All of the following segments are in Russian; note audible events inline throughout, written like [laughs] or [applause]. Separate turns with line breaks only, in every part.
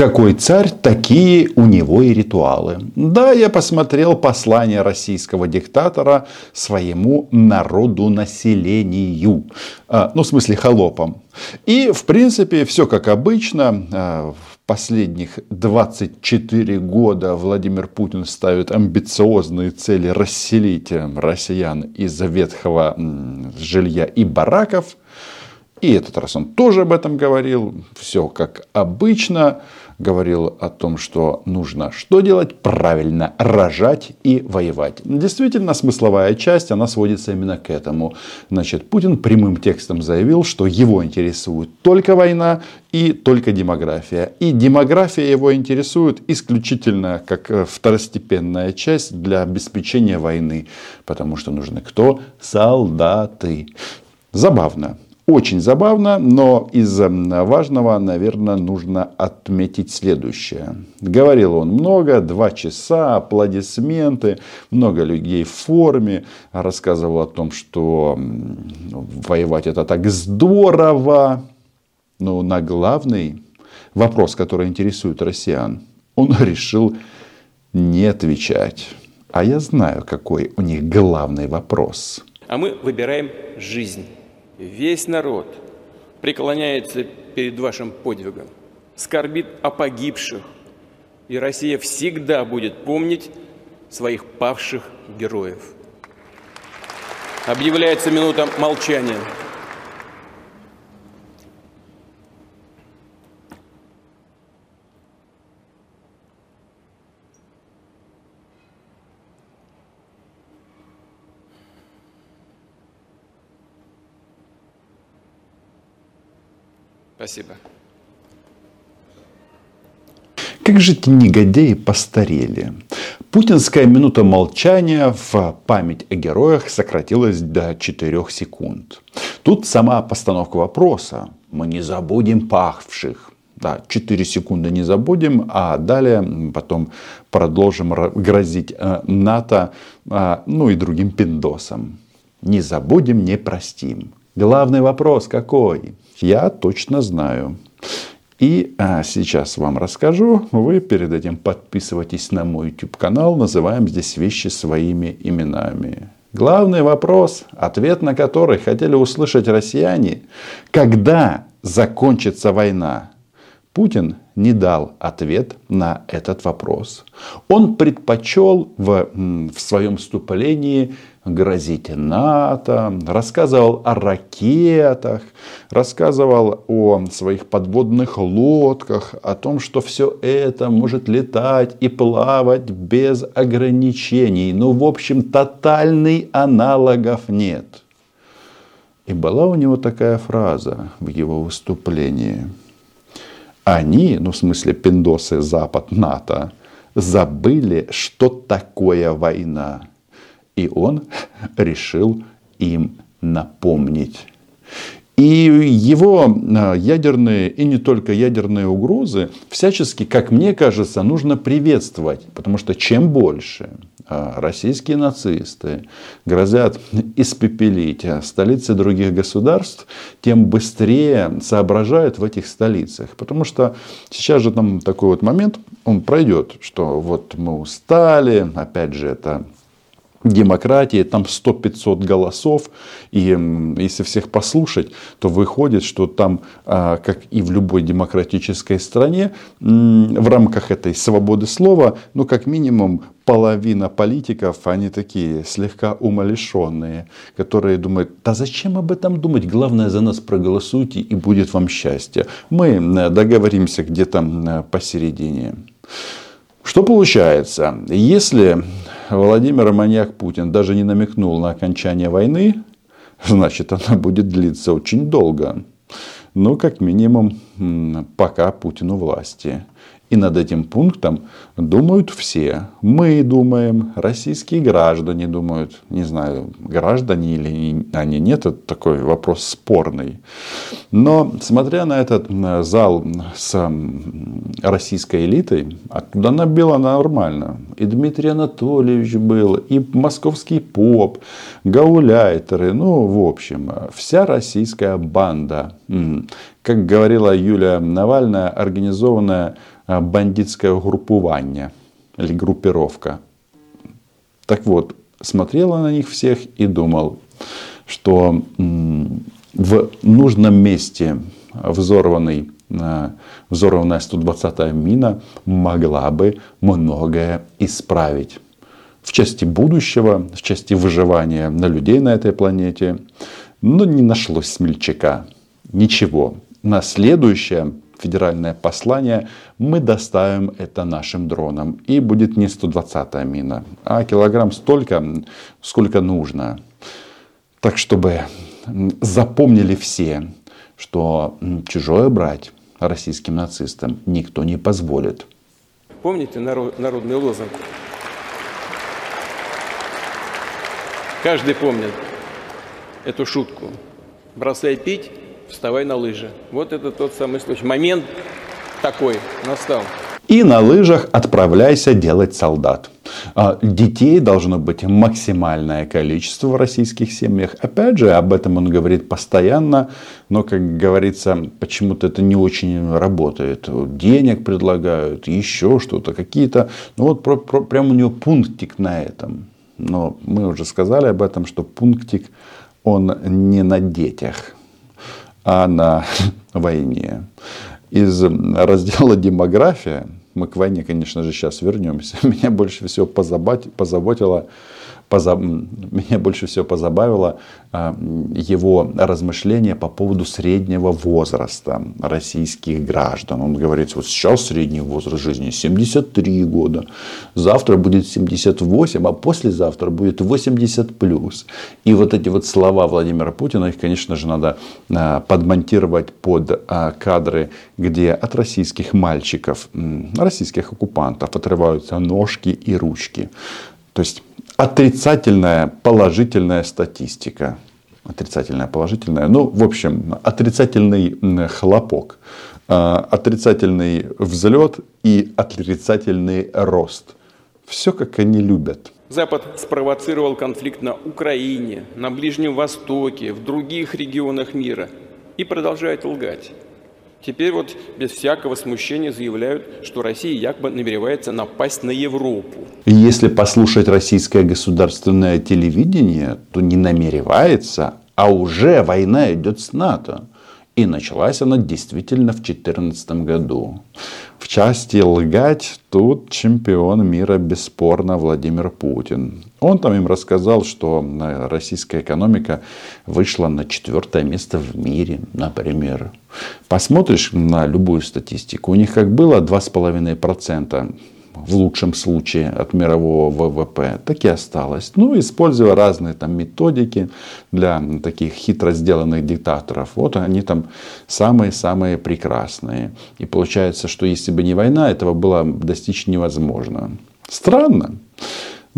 Какой царь, такие у него и ритуалы. Да, я посмотрел послание российского диктатора своему народу населению. А, ну, в смысле, холопам. И, в принципе, все как обычно. А, в последних 24 года Владимир Путин ставит амбициозные цели расселить россиян из ветхого жилья и бараков. И этот раз он тоже об этом говорил. Все как обычно говорил о том, что нужно что делать? Правильно рожать и воевать. Действительно, смысловая часть, она сводится именно к этому. Значит, Путин прямым текстом заявил, что его интересует только война и только демография. И демография его интересует исключительно как э, второстепенная часть для обеспечения войны. Потому что нужны кто? Солдаты. Забавно. Очень забавно, но из важного, наверное, нужно отметить следующее. Говорил он много, два часа, аплодисменты, много людей в форме. Рассказывал о том, что воевать это так здорово. Но на главный вопрос, который интересует россиян, он [laughs] решил не отвечать. А я знаю, какой у них главный вопрос.
А мы выбираем жизнь весь народ преклоняется перед вашим подвигом, скорбит о погибших, и Россия всегда будет помнить своих павших героев. Объявляется минута молчания. Спасибо.
Как же эти негодяи постарели. Путинская минута молчания в память о героях сократилась до 4 секунд. Тут сама постановка вопроса. Мы не забудем пахших. Да, 4 секунды не забудем, а далее потом продолжим грозить э, НАТО, э, ну и другим пиндосам. Не забудем, не простим. Главный вопрос какой? Я точно знаю. И а, сейчас вам расскажу. Вы перед этим подписывайтесь на мой YouTube канал. Называем здесь вещи своими именами. Главный вопрос, ответ на который хотели услышать россияне, когда закончится война. Путин не дал ответ на этот вопрос. Он предпочел в, в своем вступлении грозить НАТО, рассказывал о ракетах, рассказывал о своих подводных лодках, о том, что все это может летать и плавать без ограничений. Ну, в общем, тотальный аналогов нет. И была у него такая фраза в его выступлении. Они, ну в смысле пиндосы Запад, НАТО, забыли, что такое война. И он [laughs] решил им напомнить. И его а, ядерные и не только ядерные угрозы всячески, как мне кажется, нужно приветствовать. Потому что чем больше а, российские нацисты грозят [laughs] испепелить столицы других государств, тем быстрее соображают в этих столицах. Потому что сейчас же там такой вот момент, он пройдет, что вот мы устали, опять же это демократии, там 100-500 голосов, и если всех послушать, то выходит, что там, а, как и в любой демократической стране, в рамках этой свободы слова, ну, как минимум, половина политиков, они такие слегка умалишенные, которые думают, да зачем об этом думать, главное за нас проголосуйте и будет вам счастье. Мы договоримся где-то посередине. Что получается? Если Владимир Маньяк Путин даже не намекнул на окончание войны, значит она будет длиться очень долго. Ну, как минимум, пока Путину власти. И над этим пунктом думают все. Мы думаем, российские граждане думают. Не знаю, граждане или они нет, это такой вопрос спорный. Но смотря на этот зал с российской элитой, оттуда набило нормально. И Дмитрий Анатольевич был, и московский поп, гауляйтеры, ну, в общем, вся российская банда. Как говорила Юлия Навальная, организованная бандитское группування или группировка. Так вот, смотрел на них всех и думал, что в нужном месте взорванный взорванная 120-я мина могла бы многое исправить. В части будущего, в части выживания на людей на этой планете. Но не нашлось смельчака. Ничего. На следующее федеральное послание мы доставим это нашим дроном. И будет не 120-я мина, а килограмм столько, сколько нужно. Так, чтобы запомнили все, что чужое брать российским нацистам никто не позволит.
Помните народ, народный лозунг? Каждый помнит эту шутку. Бросай пить, вставай на лыжи. Вот это тот самый случай. Момент такой настал.
И на лыжах отправляйся делать солдат. А, детей должно быть максимальное количество в российских семьях. Опять же, об этом он говорит постоянно, но, как говорится, почему-то это не очень работает. Денег предлагают, еще что-то, какие-то. Ну вот про, про, прям у него пунктик на этом. Но мы уже сказали об этом, что пунктик, он не на детях, а на [laughs] войне. Из раздела «Демография» мы к войне, конечно же, сейчас вернемся. [laughs] Меня больше всего позаботило меня больше всего позабавило а, его размышления по поводу среднего возраста российских граждан. Он говорит, вот сейчас средний возраст жизни 73 года, завтра будет 78, а послезавтра будет 80 плюс. И вот эти вот слова Владимира Путина, их, конечно же, надо а, подмонтировать под а, кадры, где от российских мальчиков, российских оккупантов отрываются ножки и ручки. То есть отрицательная, положительная статистика. Отрицательная, положительная. Ну, в общем, отрицательный хлопок, а, отрицательный взлет и отрицательный рост. Все, как они любят.
Запад спровоцировал конфликт на Украине, на Ближнем Востоке, в других регионах мира и продолжает лгать. Теперь вот без всякого смущения заявляют, что Россия якобы намеревается напасть на Европу.
Если послушать российское государственное телевидение, то не намеревается, а уже война идет с НАТО. И началась она действительно в 2014 году. Части лгать тут чемпион мира бесспорно Владимир Путин. Он там им рассказал, что российская экономика вышла на четвертое место в мире, например. Посмотришь на любую статистику, у них как было 2,5% в лучшем случае от мирового ВВП, так и осталось. Ну, используя разные там методики для таких хитро сделанных диктаторов. Вот они там самые-самые прекрасные. И получается, что если бы не война, этого было достичь невозможно. Странно.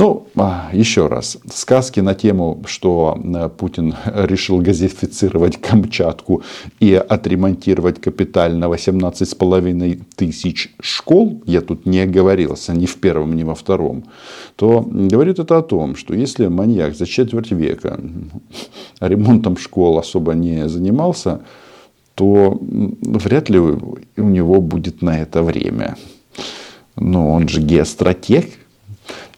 Ну, а, еще раз, сказки на тему, что э, Путин [laughs] решил газифицировать Камчатку и отремонтировать капитально 18,5 тысяч школ, я тут не оговорился ни в первом, ни во втором, то говорит это о том, что если маньяк за четверть века ремонтом школ особо не занимался, то вряд ли у него будет на это время. Но он же геостратег,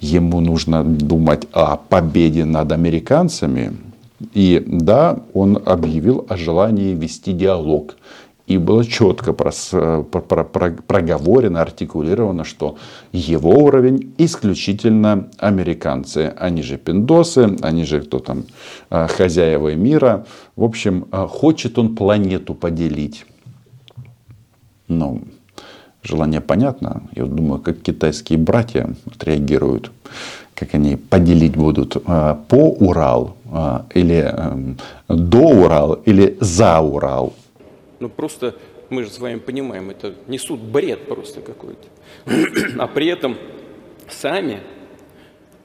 ему нужно думать о победе над американцами. И да, он объявил о желании вести диалог. И было четко проговорено, артикулировано, что его уровень исключительно американцы. Они же пиндосы, они же кто там, а, хозяева мира. В общем, а, хочет он планету поделить. Ну, желание понятно. Я думаю, как китайские братья отреагируют, как они поделить будут а, по Урал а, или эм, до Урал или за Урал.
Ну просто мы же с вами понимаем, это несут бред просто какой-то. [clears throat] А при этом сами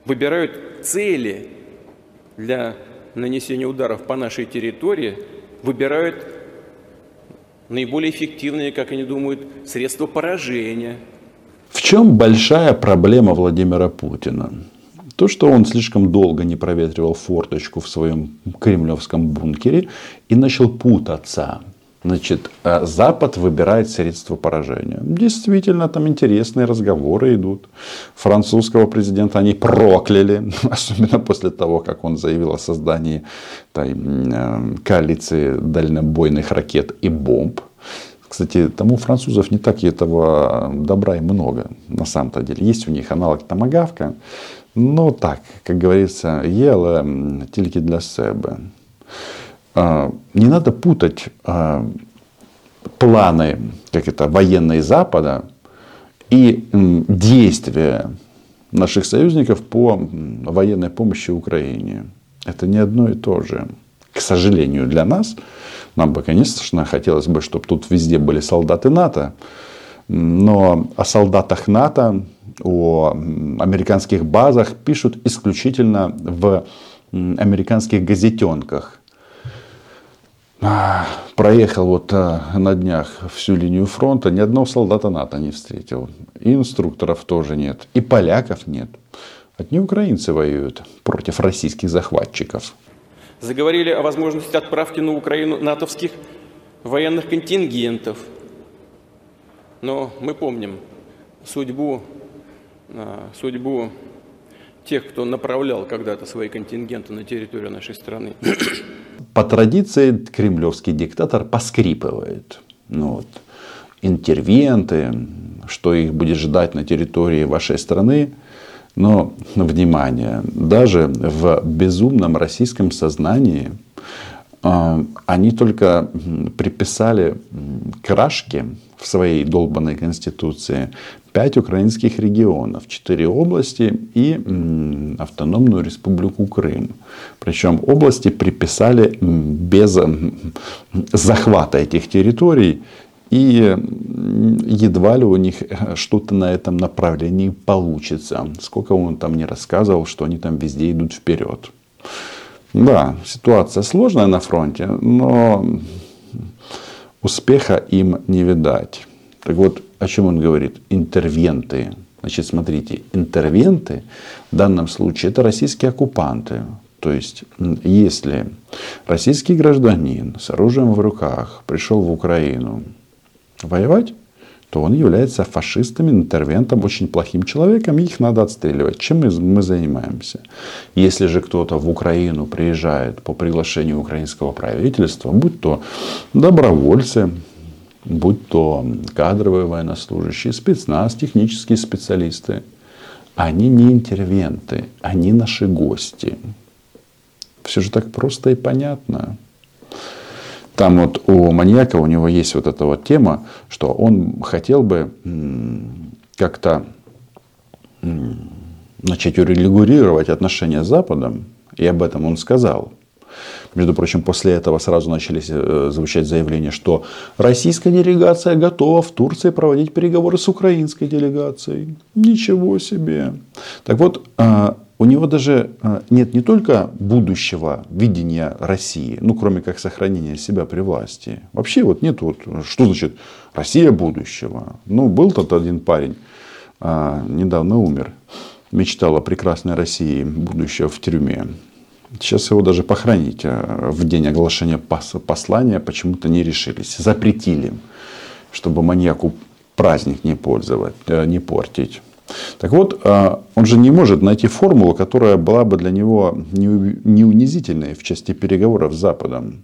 выбирают цели для нанесения ударов по нашей территории, выбирают наиболее эффективные, как они думают, средства поражения.
В чем большая проблема Владимира Путина? То, что он слишком долго не проветривал форточку в своем кремлевском бункере и начал путаться. Значит, э, Запад выбирает средства поражения. Действительно, там интересные разговоры идут. Французского президента они прокляли, [laughs] особенно после того, как он заявил о создании той, э, коалиции дальнобойных ракет и бомб. Кстати, там у французов не так и этого добра и много, на самом-то деле. Есть у них аналог томагавка, но так, как говорится, ела тільки для себя. А, не надо путать а, планы, как это, военные Запада и действия наших союзников по военной помощи Украине. Это не одно и то же. К сожалению, для нас, нам бы, конечно, хотелось бы, чтобы тут везде были солдаты НАТО, но о солдатах НАТО, о американских базах пишут исключительно в американских газетенках. Проехал вот а, на днях всю линию фронта, ни одного солдата НАТО не встретил. И инструкторов тоже нет. И поляков нет. Одни украинцы воюют против российских захватчиков.
Заговорили о возможности отправки на Украину натовских военных контингентов. Но мы помним судьбу, а, судьбу тех, кто направлял когда-то свои контингенты на территорию нашей страны.
По традиции кремлевский диктатор поскрипывает. Ну, вот, интервенты, что их будет ждать на территории вашей страны. Но, внимание, даже в безумном российском сознании они только приписали крашки в своей долбанной конституции пять украинских регионов, четыре области и автономную республику Крым. Причем области приписали без захвата этих территорий и едва ли у них что-то на этом направлении получится. Сколько он там не рассказывал, что они там везде идут вперед. Да, ситуация сложная на фронте, но успеха им не видать. Так вот, о чем он говорит? Интервенты. Значит, смотрите, интервенты в данном случае это российские оккупанты. То есть, если российский гражданин с оружием в руках пришел в Украину воевать, то он является фашистом, интервентом, очень плохим человеком, и их надо отстреливать. Чем мы, мы занимаемся? Если же кто-то в Украину приезжает по приглашению украинского правительства, будь то добровольцы, будь то кадровые военнослужащие, спецназ, технические специалисты, они не интервенты, они наши гости. Все же так просто и понятно. Там вот у маньяка, у него есть вот эта вот тема, что он хотел бы как-то начать урегулировать отношения с Западом, и об этом он сказал. Между прочим, после этого сразу начались э, звучать заявления, что российская делегация готова в Турции проводить переговоры с украинской делегацией. Ничего себе. Так вот, э, у него даже э, нет не только будущего видения России, ну, кроме как сохранения себя при власти. Вообще вот нет вот, что значит Россия будущего. Ну, был тот один парень, недавно умер, мечтал о прекрасной России будущего в тюрьме. Сейчас его даже похоронить э, в день оглашения послания почему-то не решились. Запретили, чтобы маньяку праздник не пользовать, э, не портить. Так вот, э, он же не может найти формулу, которая была бы для него не унизительной в части переговоров с Западом.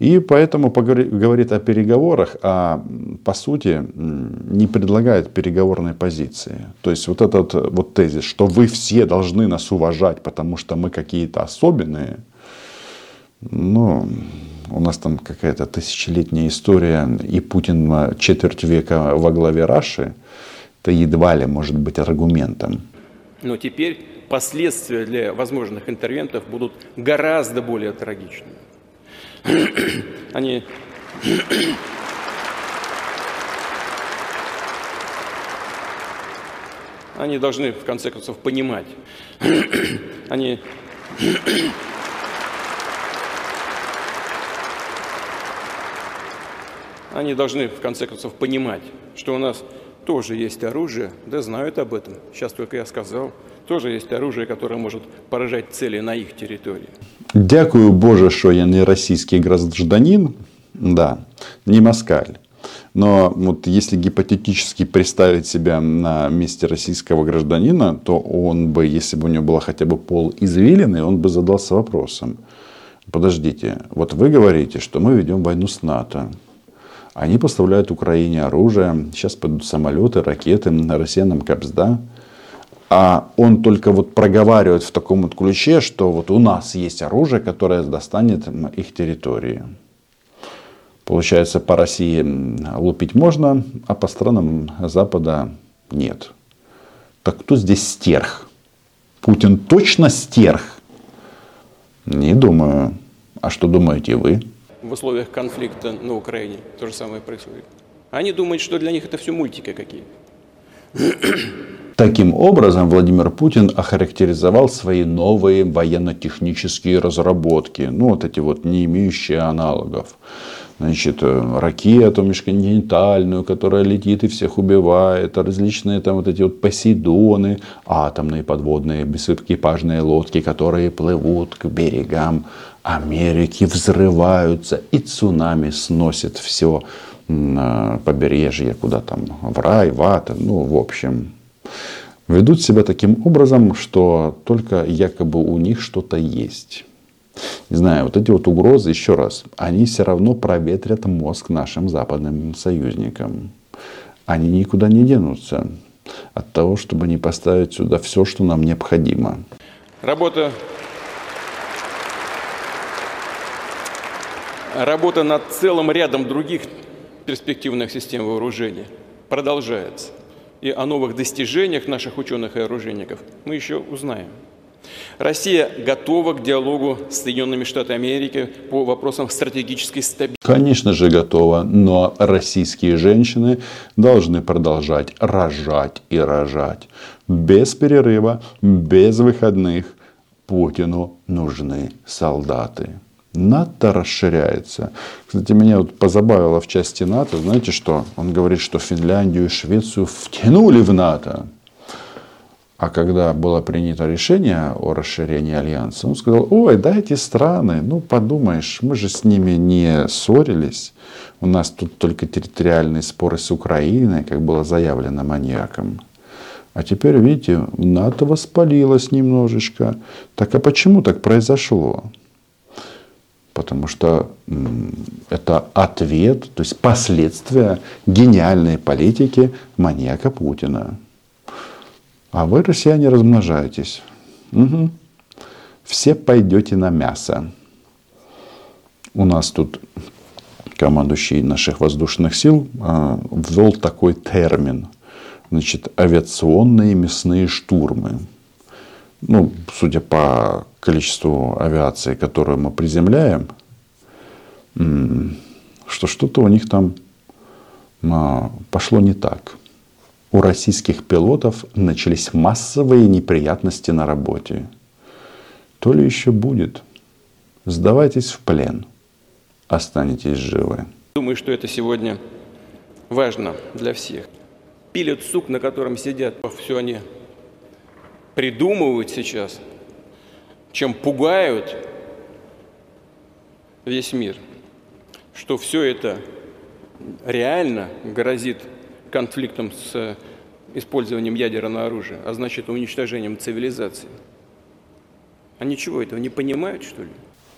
И поэтому говорит о переговорах, а по сути не предлагает переговорной позиции. То есть вот этот вот тезис, что вы все должны нас уважать, потому что мы какие-то особенные, ну, у нас там какая-то тысячелетняя история, и Путин четверть века во главе Раши, это едва ли может быть аргументом.
Но теперь последствия для возможных интервентов будут гораздо более трагичными. [coughs] Они [coughs] Они должны, в конце концов, понимать. [coughs] Они Они должны, в конце концов, понимать, что у нас тоже есть оружие, да знают об этом. Сейчас только я сказал. Тоже есть оружие, которое может поражать цели на их территории.
Дякую Боже, що я не російський гражданин. Да, не москаль. Но вот если гипотетически представить себя на месте российского гражданина, то он бы, если бы у него была хотя бы пол извилины, он бы задался вопросом. Подождите, вот вы говорите, что мы ведем войну с НАТО. Они поставляют Украине оружие, сейчас пойдут самолеты, ракеты, Россия нам капсда. А он только вот проговаривает в таком вот ключе, что вот у нас есть оружие, которое достанет их территории. Получается, по России лупить можно, а по странам Запада нет. Так кто здесь стерх? Путин точно стерх? Не думаю. А что думаете вы?
В условиях конфликта на Украине то же самое происходит. Они думают, что для них это все мультики какие.
Таким образом, Владимир Путин охарактеризовал свои новые военно-технические разработки. Ну, вот эти вот не имеющие аналогов значит, э, ракету межконтинентальную, которая летит и всех убивает, различные там вот эти вот посейдоны, атомные подводные беsekипажные лодки, которые плывут к берегам Америки, взрываются и цунами сносит все на побережье, куда там, в рай, в ад, ну, в общем. Ведут себя таким образом, что только якобы у них что-то есть. Не знаю, вот эти вот угрозы, еще раз, они все равно проветрят мозг нашим западным союзникам. Они никуда не денутся от того, чтобы не поставить сюда все, что нам необходимо.
Работа, работа над целым рядом других перспективных систем вооружения продолжается. И о новых достижениях наших ученых и оружейников мы еще узнаем. Россия готова к диалогу с Соединенными Штатами Америки по вопросам стратегической стабильности?
Конечно же готова, но российские женщины должны продолжать рожать и рожать. Без перерыва, без выходных. Путину нужны солдаты. НАТО расширяется. Кстати, меня вот позабавило в части НАТО, знаете что? Он говорит, что Финляндию и Швецию втянули в НАТО. А когда было принято решение о расширении альянса, он сказал, ой, да эти страны, ну подумаешь, мы же с ними не ссорились. У нас тут только территориальные споры с Украиной, как было заявлено маньяком. А теперь, видите, НАТО воспалилось немножечко. Так а почему так произошло? Потому что это ответ, то есть последствия гениальной политики маньяка Путина. А вы, россияне, размножаетесь. Угу. Все пойдете на мясо. У нас тут командующий наших воздушных сил э, ввел такой термин. Значит, авиационные мясные штурмы. Ну, судя по количеству авиации, которую мы приземляем, что что-то у них там а, пошло не так у российских пилотов начались массовые неприятности на работе. То ли еще будет. Сдавайтесь в плен. Останетесь живы.
Думаю, что это сегодня важно для всех. Пилят сук, на котором сидят. Все они придумывают сейчас, чем пугают весь мир, что все это реально грозит конфликтом с э, использованием ядерного оружия, а значит уничтожением цивилизации. Они чего, этого не понимают, что ли?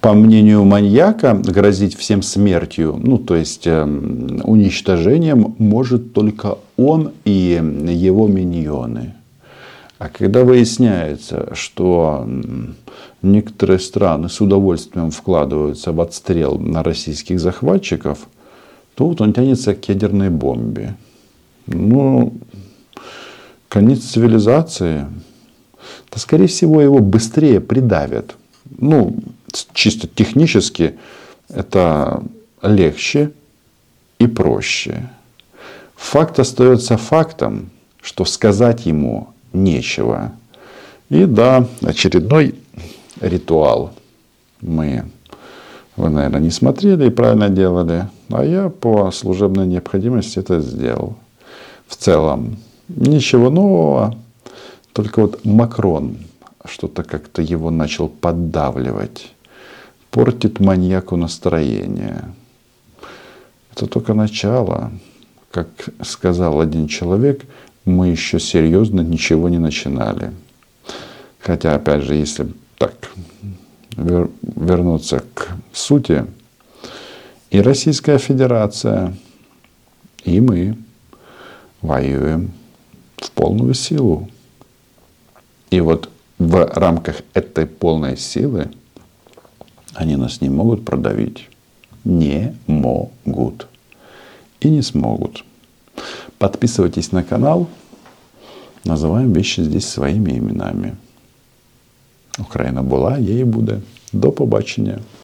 По мнению маньяка, грозить всем смертью, ну то есть э, уничтожением, может только он и его миньоны. А когда выясняется, что некоторые страны с удовольствием вкладываются в отстрел на российских захватчиков, то вот он тянется к ядерной бомбе. Ну, конец цивилизации. Да, скорее всего, его быстрее придавят. Ну, чисто технически это легче и проще. Факт остается фактом, что сказать ему нечего. И да, очередной ритуал. Мы, вы, наверное, не смотрели и правильно делали, а я по служебной необходимости это сделал в целом. Ничего нового. Только вот Макрон что-то как-то его начал поддавливать. Портит маньяку настроение. Это только начало. Как сказал один человек, мы еще серьезно ничего не начинали. Хотя, опять же, если так вернуться к сути, и Российская Федерация, и мы воюем в полную силу. И вот в рамках этой полной силы они нас не могут продавить. Не могут. И не смогут. Подписывайтесь на канал. Называем вещи здесь своими именами. Україна була, є і буде. До побачення.